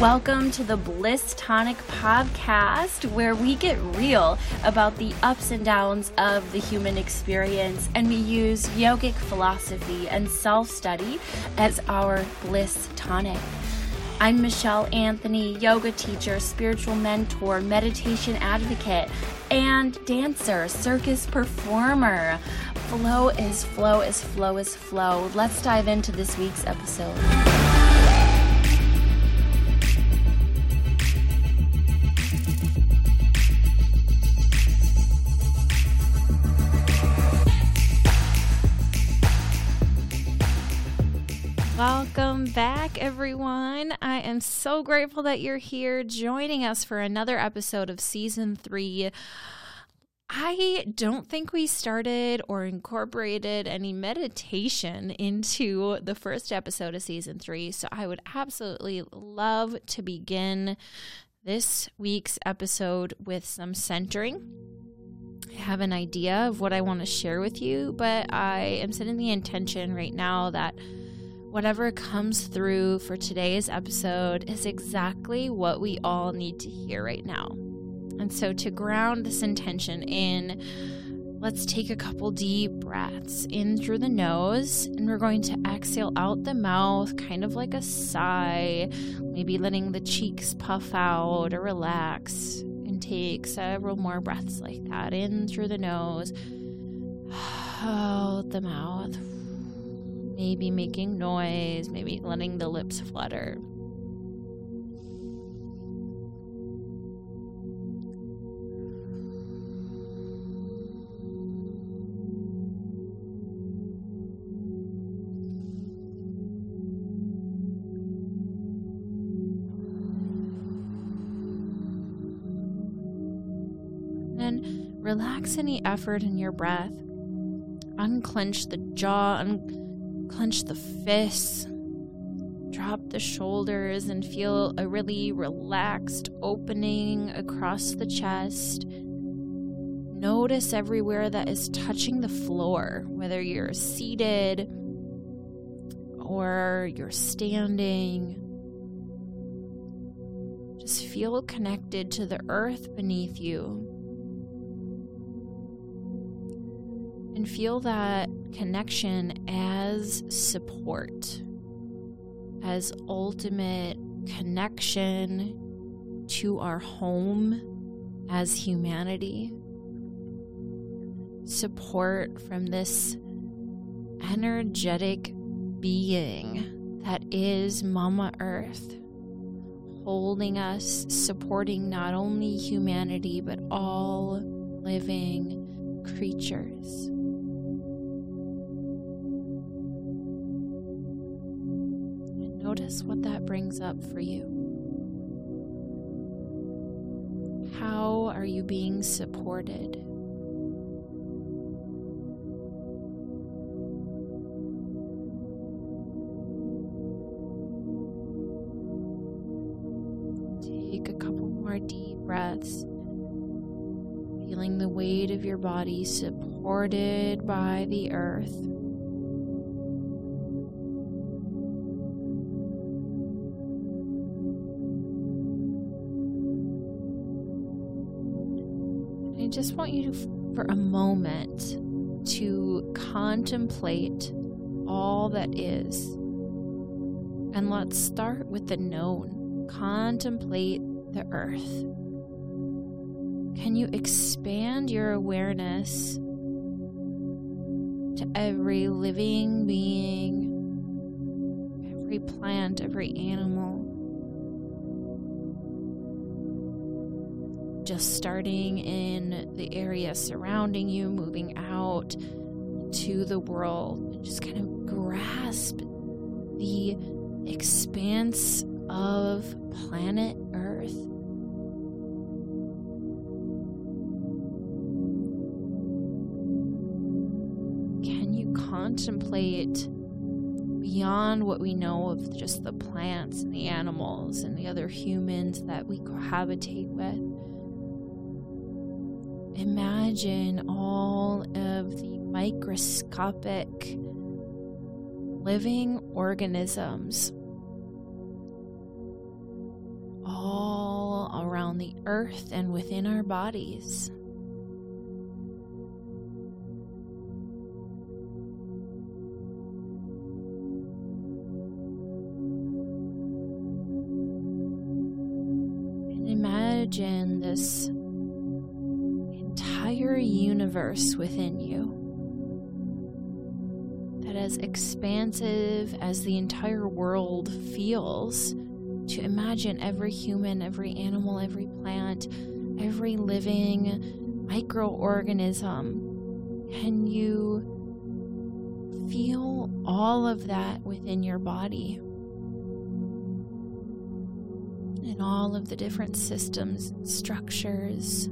Welcome to the Bliss Tonic podcast, where we get real about the ups and downs of the human experience and we use yogic philosophy and self study as our bliss tonic. I'm Michelle Anthony, yoga teacher, spiritual mentor, meditation advocate, and dancer, circus performer. Flow is flow is flow is flow. Let's dive into this week's episode. Welcome back, everyone. I am so grateful that you're here joining us for another episode of season three. I don't think we started or incorporated any meditation into the first episode of season three, so I would absolutely love to begin this week's episode with some centering. I have an idea of what I want to share with you, but I am setting the intention right now that whatever comes through for today's episode is exactly what we all need to hear right now. And so, to ground this intention in, let's take a couple deep breaths in through the nose, and we're going to exhale out the mouth, kind of like a sigh, maybe letting the cheeks puff out or relax. And take several more breaths like that in through the nose, out the mouth maybe making noise, maybe letting the lips flutter. Relax any effort in your breath. Unclench the jaw, un- Clench the fists, drop the shoulders, and feel a really relaxed opening across the chest. Notice everywhere that is touching the floor, whether you're seated or you're standing. Just feel connected to the earth beneath you. And feel that connection as support, as ultimate connection to our home as humanity. Support from this energetic being that is Mama Earth, holding us, supporting not only humanity, but all living creatures. Notice what that brings up for you. How are you being supported? Take a couple more deep breaths, feeling the weight of your body supported by the earth. Just want you to, for a moment, to contemplate all that is. And let's start with the known. Contemplate the earth. Can you expand your awareness to every living being, every plant, every animal? Just starting in the area surrounding you, moving out to the world, just kind of grasp the expanse of planet Earth. Can you contemplate beyond what we know of just the plants and the animals and the other humans that we cohabitate with? Imagine all of the microscopic living organisms all around the earth and within our bodies. Imagine this entire universe within you that as expansive as the entire world feels to imagine every human, every animal, every plant, every living microorganism. Can you feel all of that within your body? And all of the different systems structures.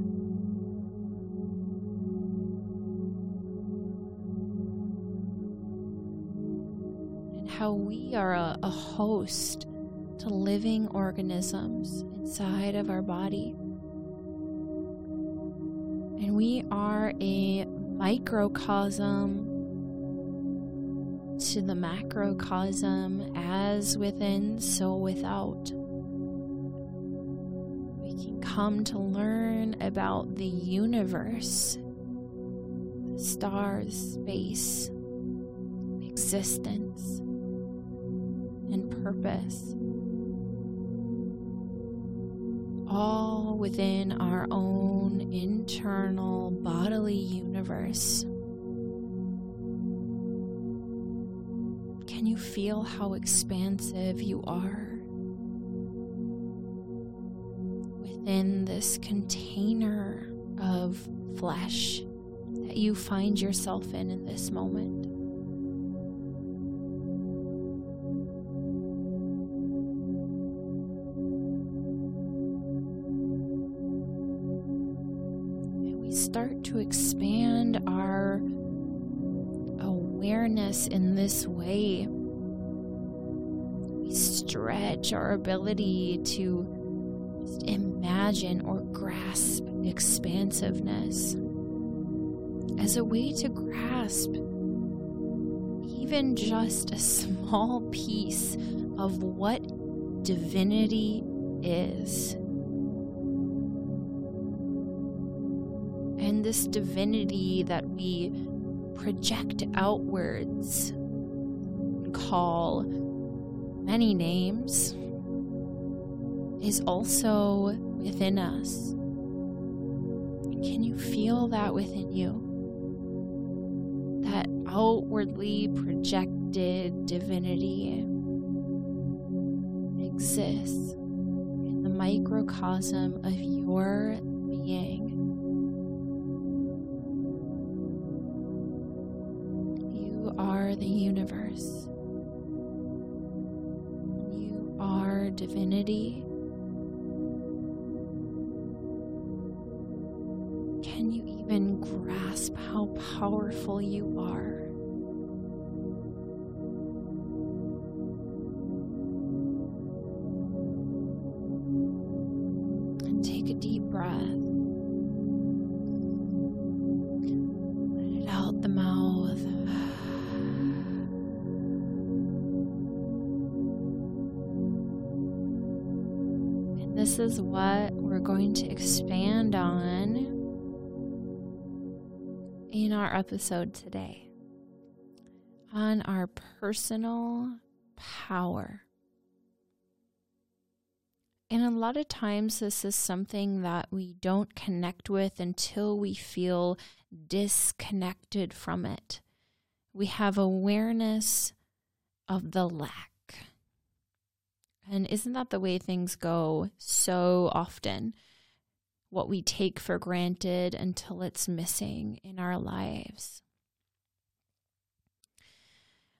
How we are a, a host to living organisms inside of our body. And we are a microcosm to the macrocosm, as within, so without. We can come to learn about the universe, the stars, space, existence, and purpose all within our own internal bodily universe. Can you feel how expansive you are within this container of flesh that you find yourself in in this moment? Start to expand our awareness in this way, we stretch our ability to imagine or grasp expansiveness as a way to grasp even just a small piece of what divinity is. This divinity that we project outwards, and call many names, is also within us. Can you feel that within you? That outwardly projected divinity exists in the microcosm of your being. Are the universe. You are divinity. Can you even grasp how powerful you are? To expand on in our episode today on our personal power. And a lot of times, this is something that we don't connect with until we feel disconnected from it. We have awareness of the lack. And isn't that the way things go so often? What we take for granted until it's missing in our lives.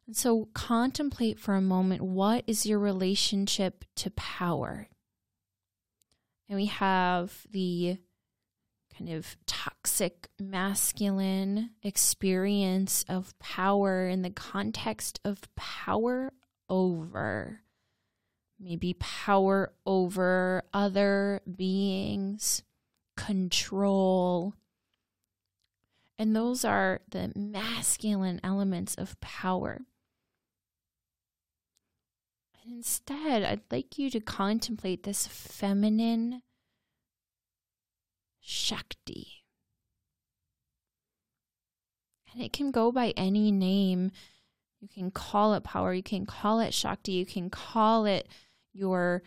And so, contemplate for a moment what is your relationship to power? And we have the kind of toxic masculine experience of power in the context of power over. Maybe power over other beings, control. And those are the masculine elements of power. And instead, I'd like you to contemplate this feminine Shakti. And it can go by any name. You can call it power, you can call it Shakti, you can call it your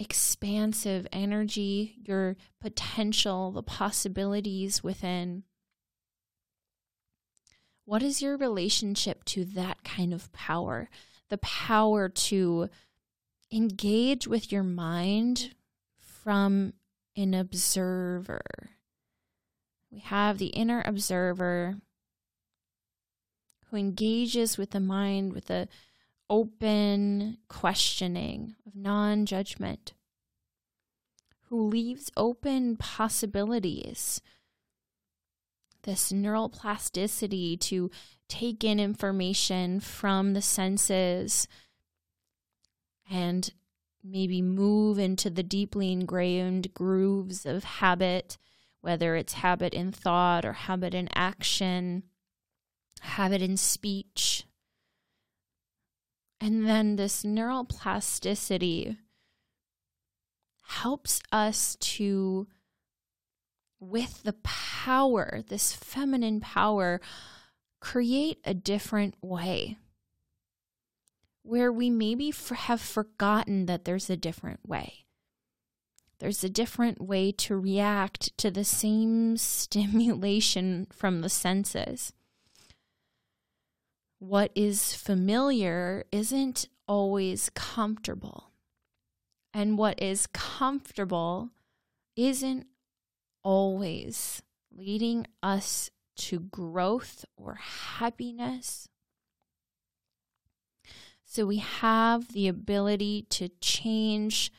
expansive energy, your potential, the possibilities within. What is your relationship to that kind of power? The power to engage with your mind from an observer. We have the inner observer who engages with the mind with a open questioning of non judgment, who leaves open possibilities, this neural plasticity to take in information from the senses and maybe move into the deeply ingrained grooves of habit, whether it's habit in thought or habit in action, habit in speech. And then this neural plasticity helps us to, with the power, this feminine power, create a different way where we maybe f- have forgotten that there's a different way. There's a different way to react to the same stimulation from the senses what is familiar isn't always comfortable. And what is comfortable isn't always leading us to growth or happiness. So we have the ability to change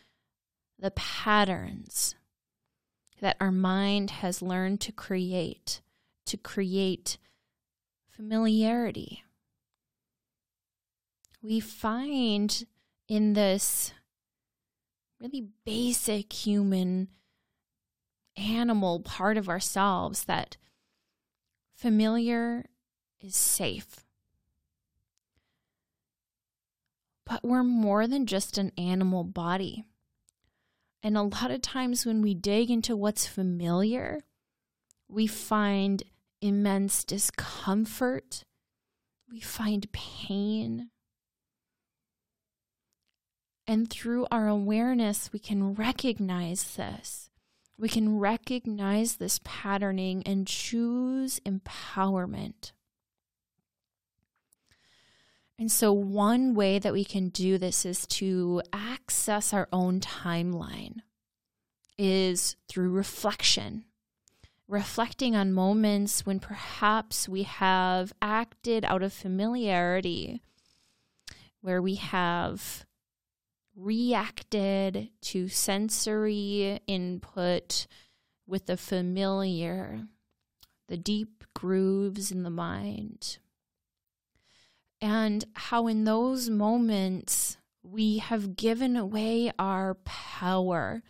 the patterns that our mind has learned to create, to create familiarity we find in this really basic human animal part of ourselves that familiar is safe. But we're more than just an animal body. And a lot of times when we dig into what's familiar, we find immense discomfort, we find pain, and through our awareness, we can recognize this. We can recognize this patterning and choose empowerment. And so, one way that we can do this is to access our own timeline, is through reflection. Reflecting on moments when perhaps we have acted out of familiarity, where we have reacted to sensory input with the familiar, the deep grooves in the mind. And how in those moments we have given away our power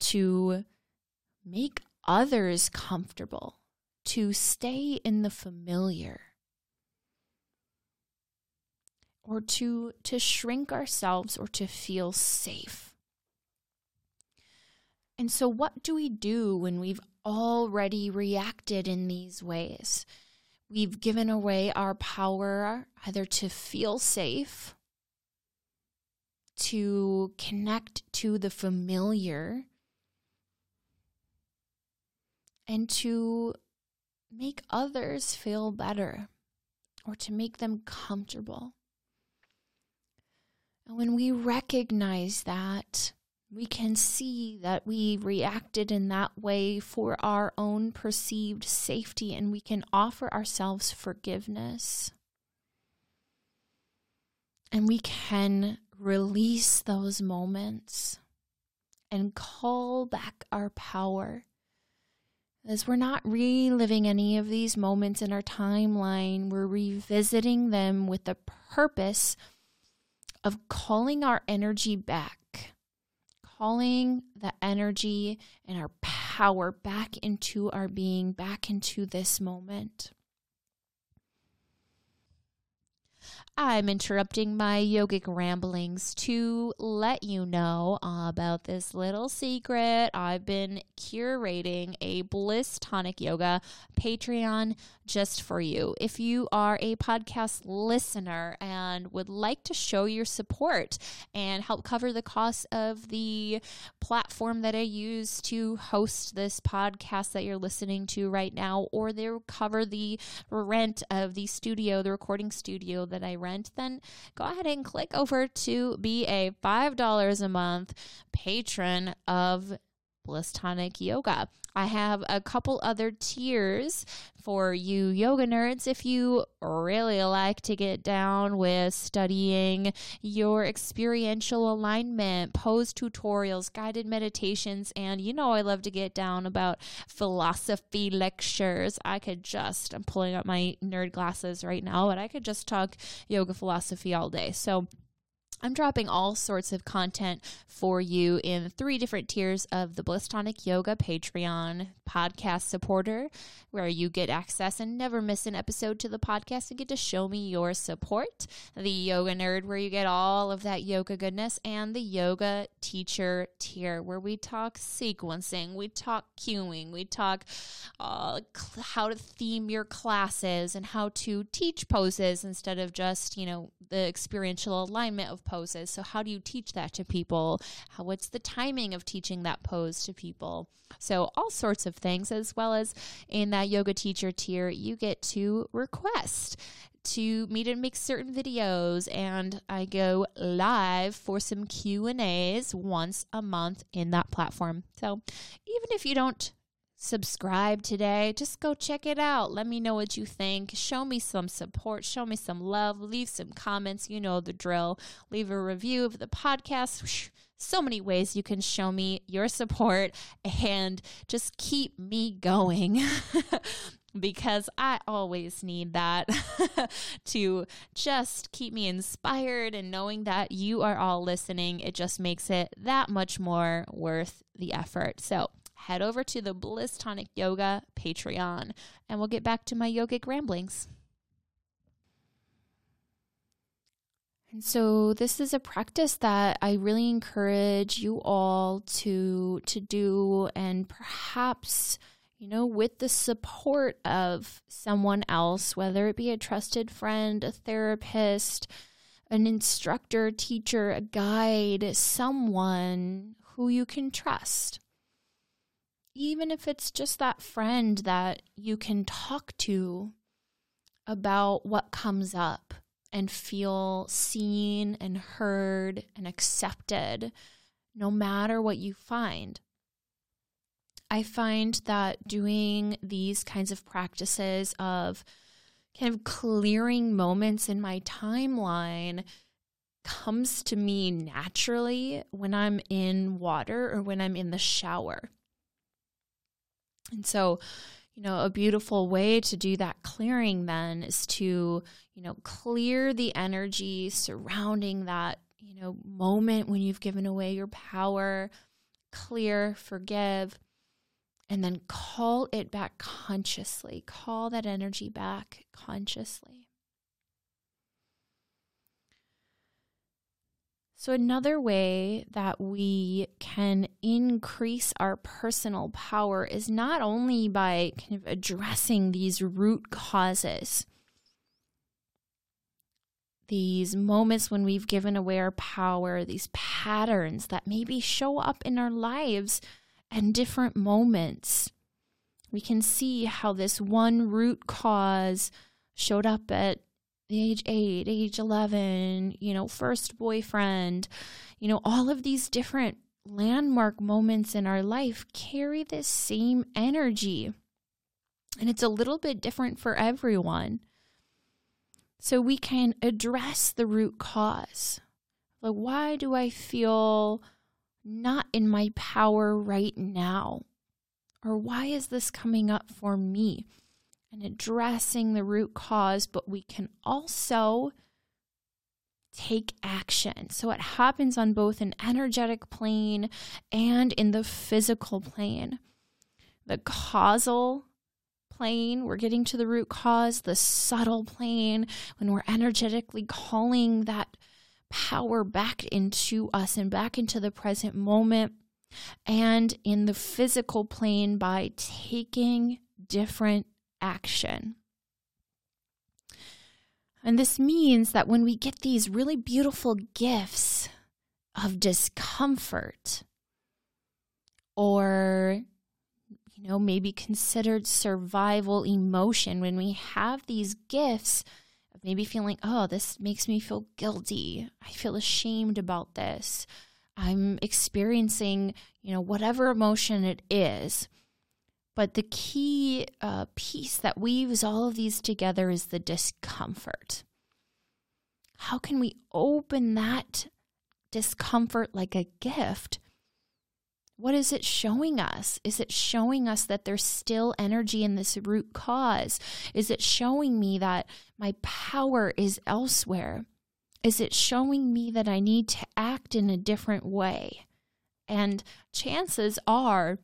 to make others comfortable, to stay in the familiar or to to shrink ourselves or to feel safe. And so what do we do when we've already reacted in these ways? We've given away our power either to feel safe, to connect to the familiar, and to make others feel better or to make them comfortable. And when we recognize that, we can see that we reacted in that way for our own perceived safety, and we can offer ourselves forgiveness. And we can release those moments and call back our power. As we're not reliving any of these moments in our timeline, we're revisiting them with the purpose of calling our energy back, calling the energy and our power back into our being, back into this moment. I'm interrupting my yogic ramblings to let you know about this little secret. I've been curating a Bliss Tonic Yoga Patreon just for you. If you are a podcast listener and would like to show your support and help cover the cost of the platform that I use to host this podcast that you're listening to right now, or they cover the rent of the studio, the recording studio that I rent, then go ahead and click over to be a $5 a month patron of Bliss Tonic Yoga. I have a couple other tiers for you yoga nerds if you really like to get down with studying your experiential alignment, pose tutorials, guided meditations, and you know I love to get down about philosophy lectures. I could just, I'm pulling up my nerd glasses right now, but I could just talk yoga philosophy all day. So, I'm dropping all sorts of content for you in three different tiers of the Bliss Tonic Yoga Patreon podcast supporter, where you get access and never miss an episode to the podcast and get to show me your support. The Yoga Nerd, where you get all of that yoga goodness, and the Yoga Teacher tier, where we talk sequencing, we talk cueing, we talk uh, how to theme your classes and how to teach poses instead of just, you know, the experiential alignment of poses. So, how do you teach that to people? How, what's the timing of teaching that pose to people? So, all sorts of things, as well as in that yoga teacher tier, you get to request to me to make certain videos and I go live for some Q&As once a month in that platform. So, even if you don't subscribe today. Just go check it out. Let me know what you think. Show me some support. Show me some love. Leave some comments. You know the drill. Leave a review of the podcast. So many ways you can show me your support and just keep me going. because I always need that to just keep me inspired and knowing that you are all listening. It just makes it that much more worth the effort. So, head over to the Bliss Tonic Yoga Patreon and we'll get back to my yogic ramblings. And so this is a practice that I really encourage you all to to do and perhaps you know with the support of someone else whether it be a trusted friend, a therapist, an instructor, teacher, a guide, someone who you can trust even if it's just that friend that you can talk to about what comes up and feel seen and heard and accepted no matter what you find. I find that doing these kinds of practices of kind of clearing moments in my timeline comes to me naturally when I'm in water or when I'm in the shower. And so, you know, a beautiful way to do that clearing then is to, you know, clear the energy surrounding that, you know, moment when you've given away your power, clear, forgive, and then call it back consciously. Call that energy back consciously. So, another way that we can increase our personal power is not only by kind of addressing these root causes, these moments when we've given away our power, these patterns that maybe show up in our lives and different moments. We can see how this one root cause showed up at age 8, age 11, you know, first boyfriend, you know, all of these different landmark moments in our life carry this same energy. And it's a little bit different for everyone. So we can address the root cause. Like, why do I feel not in my power right now? Or why is this coming up for me? And addressing the root cause, but we can also take action. So it happens on both an energetic plane and in the physical plane. The causal plane, we're getting to the root cause, the subtle plane, when we're energetically calling that power back into us and back into the present moment, and in the physical plane by taking different action. And this means that when we get these really beautiful gifts of discomfort, or you know, maybe considered survival emotion when we have these gifts of maybe feeling, oh, this makes me feel guilty. I feel ashamed about this. I'm experiencing, you know, whatever emotion it is. But the key uh, piece that weaves all of these together is the discomfort. How can we open that discomfort like a gift what is it showing us? Is it showing us that there's still energy in this root cause? Is it showing me that my power is elsewhere? Is it showing me that I need to act in a different way? And chances are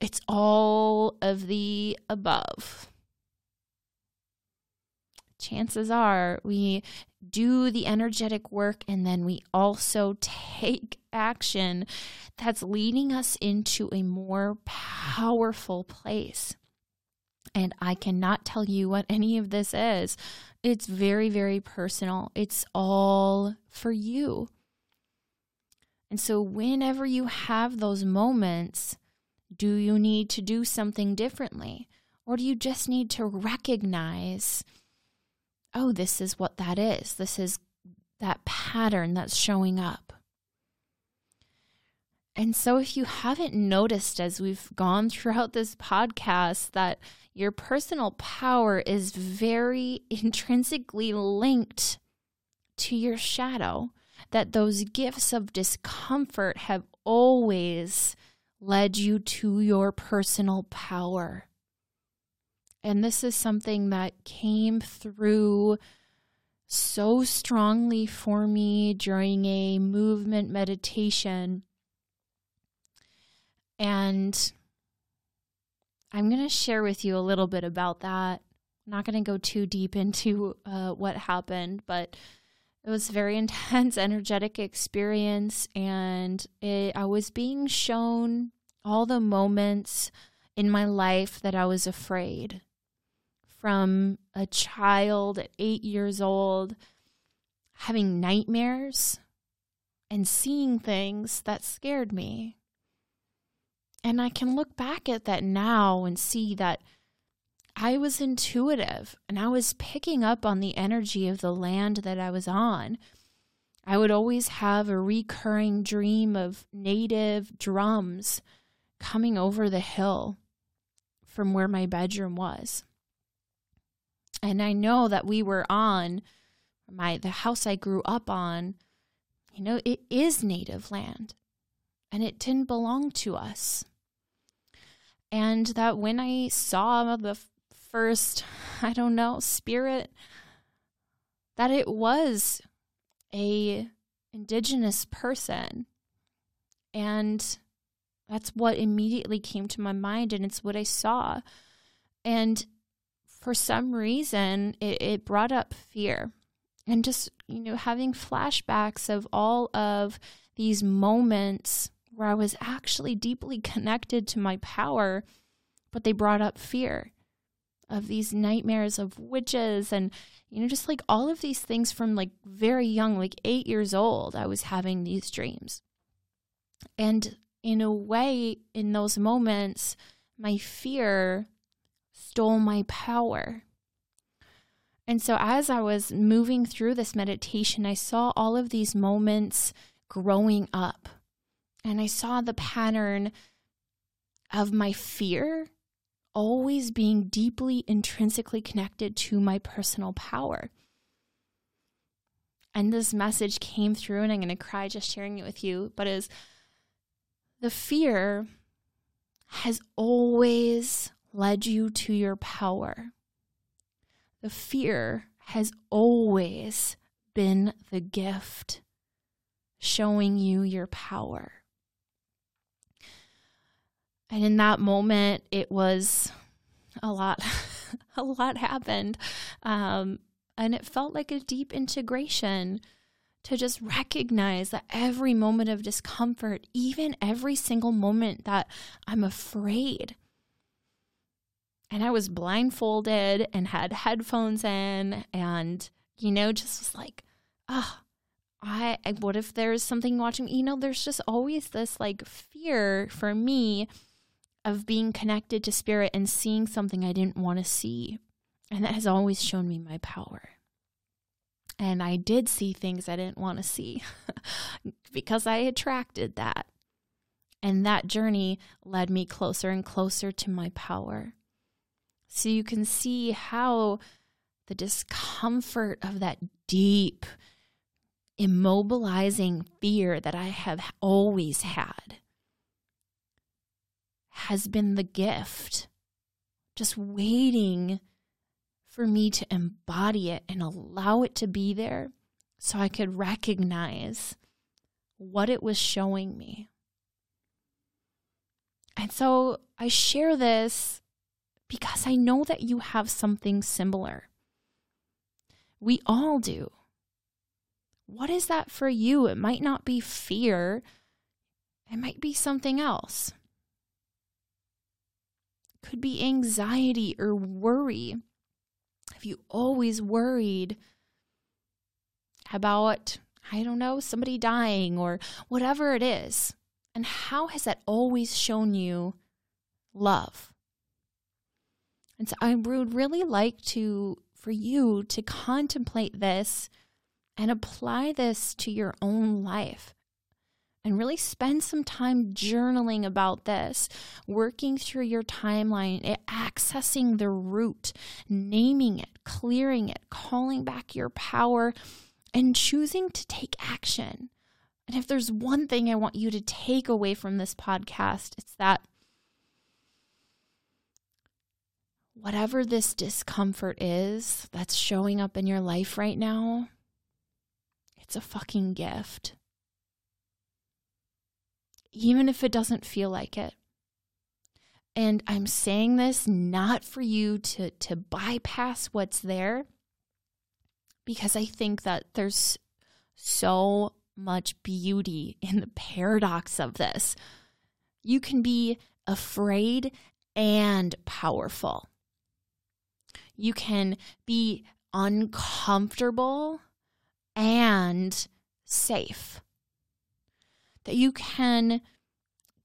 it's all of the above. Chances are we do the energetic work and then we also take action that's leading us into a more powerful place. And I cannot tell you what any of this is. It's very, very personal. It's all for you. And so, whenever you have those moments, do you need to do something differently? Or do you just need to recognize oh, this is what that is. This is that pattern that's showing up. And so, if you haven't noticed as we've gone throughout this podcast that your personal power is very intrinsically linked to your shadow, that those gifts of discomfort have always led you to your personal power. And this is something that came through so strongly for me during a movement meditation. And I'm going to share with you a little bit about that. I'm not going to go too deep into uh, what happened, but it was a very intense, energetic experience. And it, I was being shown all the moments in my life that I was afraid from a child at eight years old having nightmares and seeing things that scared me. And I can look back at that now and see that I was intuitive and I was picking up on the energy of the land that I was on. I would always have a recurring dream of native drums coming over the hill from where my bedroom was. And I know that we were on my the house I grew up on, you know, it is native land and it didn't belong to us. And that when I saw the first, I don't know, spirit that it was a indigenous person and that's what immediately came to my mind and it's what I saw. And for some reason, it, it brought up fear. And just, you know, having flashbacks of all of these moments where I was actually deeply connected to my power, but they brought up fear of these nightmares of witches and you know just like all of these things from like very young like 8 years old I was having these dreams. And in a way in those moments my fear stole my power. And so, as I was moving through this meditation, I saw all of these moments growing up. And I saw the pattern of my fear always being deeply intrinsically connected to my personal power. And this message came through, and I'm going to cry just sharing it with you, but is the fear has always led you to your power. The fear has always been the gift showing you your power. And in that moment, it was a lot, a lot happened. Um, and it felt like a deep integration to just recognize that every moment of discomfort, even every single moment that I'm afraid, and I was blindfolded and had headphones in, and you know, just was like, ah, oh, I, what if there's something watching? You know, there's just always this like fear for me of being connected to spirit and seeing something I didn't want to see. And that has always shown me my power. And I did see things I didn't want to see because I attracted that. And that journey led me closer and closer to my power. So you can see how the discomfort of that deep, immobilizing fear that I have always had has been the gift, just waiting for me to embody it and allow it to be there so I could recognize what it was showing me. And so I share this because I know that you have something similar. We all do. What is that for you? It might not be fear, it might be something else. Could be anxiety or worry have you always worried about, I don't know, somebody dying or whatever it is? And how has that always shown you love? And so I would really like to for you to contemplate this and apply this to your own life and really spend some time journaling about this, working through your timeline, eh, accessing the root, naming it, clearing it, calling back your power, and choosing to take action. And if there's one thing I want you to take away from this podcast, it's that whatever this discomfort is that's showing up in your life right now, it's a fucking gift even if it doesn't feel like it. And I'm saying this not for you to, to bypass what's there, because I think that there's so much beauty in the paradox of this. You can be afraid and powerful. You can be uncomfortable and safe that you can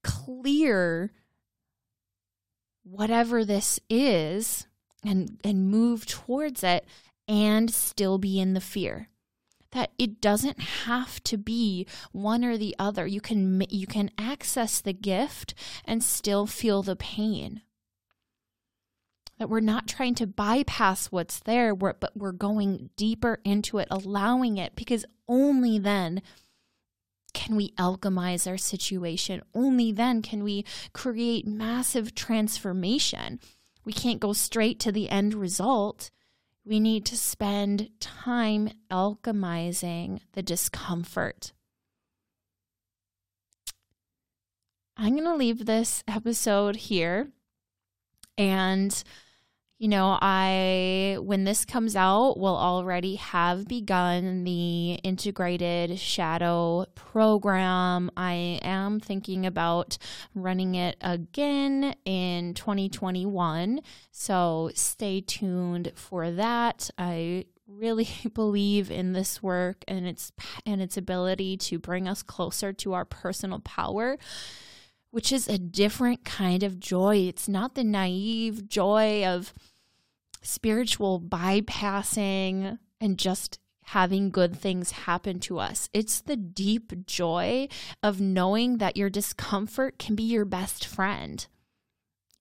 clear whatever this is and and move towards it and still be in the fear. That it doesn't have to be one or the other. You can you can access the gift and still feel the pain. That we're not trying to bypass what's there but we're going deeper into it allowing it because only then can we alchemize our situation. Only then can we create massive transformation. We can't go straight to the end result. We need to spend time alchemizing the discomfort. I'm going to leave this episode here and you know, I, when this comes out, will already have begun the integrated shadow program. I am thinking about running it again in 2021. So stay tuned for that. I really believe in this work and its and its ability to bring us closer to our personal power which is a different kind of joy. It's not the naive joy of spiritual bypassing and just having good things happen to us. It's the deep joy of knowing that your discomfort can be your best friend.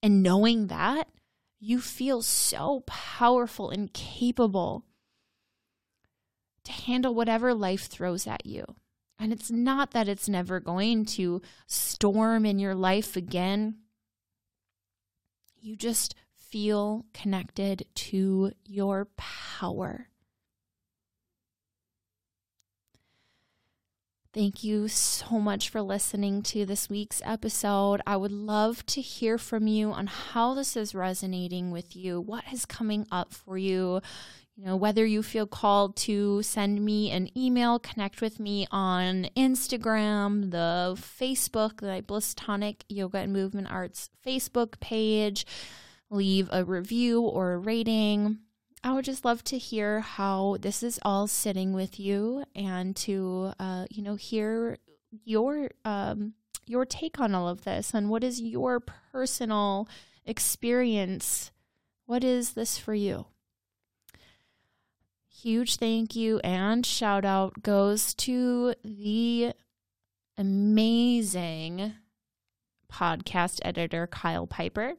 And knowing that, you feel so powerful and capable to handle whatever life throws at you. And it's not that it's never going to storm in your life again. You just feel connected to your power. Thank you so much for listening to this week's episode. I would love to hear from you on how this is resonating with you, what is coming up for you. You know, whether you feel called to send me an email, connect with me on Instagram, the Facebook, the Bliss Tonic Yoga and Movement Arts Facebook page, leave a review or a rating I would just love to hear how this is all sitting with you and to, uh, you know, hear your um, your take on all of this and what is your personal experience. What is this for you? Huge thank you and shout out goes to the amazing podcast editor Kyle Piper.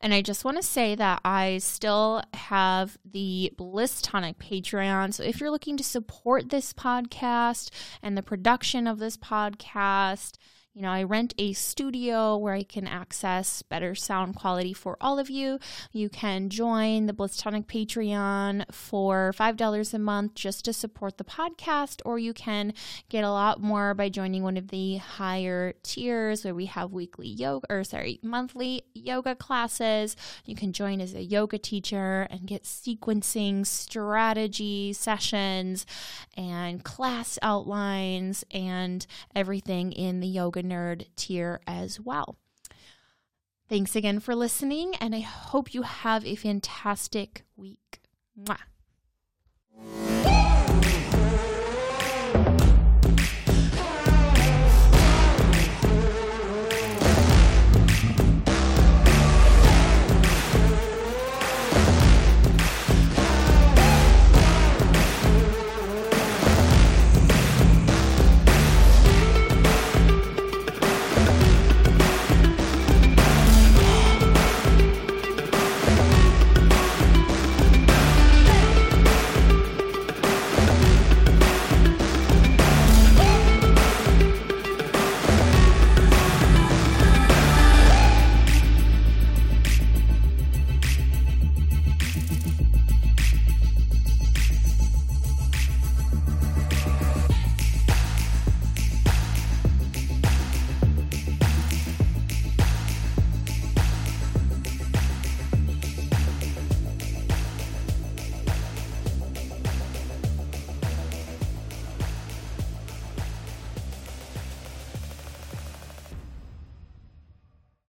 And I just want to say that I still have the Bliss Tonic Patreon. So if you're looking to support this podcast and the production of this podcast, you know, I rent a studio where I can access better sound quality for all of you. You can join the Bliss Tonic Patreon for $5 a month just to support the podcast, or you can get a lot more by joining one of the higher tiers where we have weekly yoga, or sorry, monthly yoga classes. You can join as a yoga teacher and get sequencing strategy sessions and class outlines and everything in the yoga nerd tier as well. Thanks again for listening, and I hope you have a fantastic week. Mwah.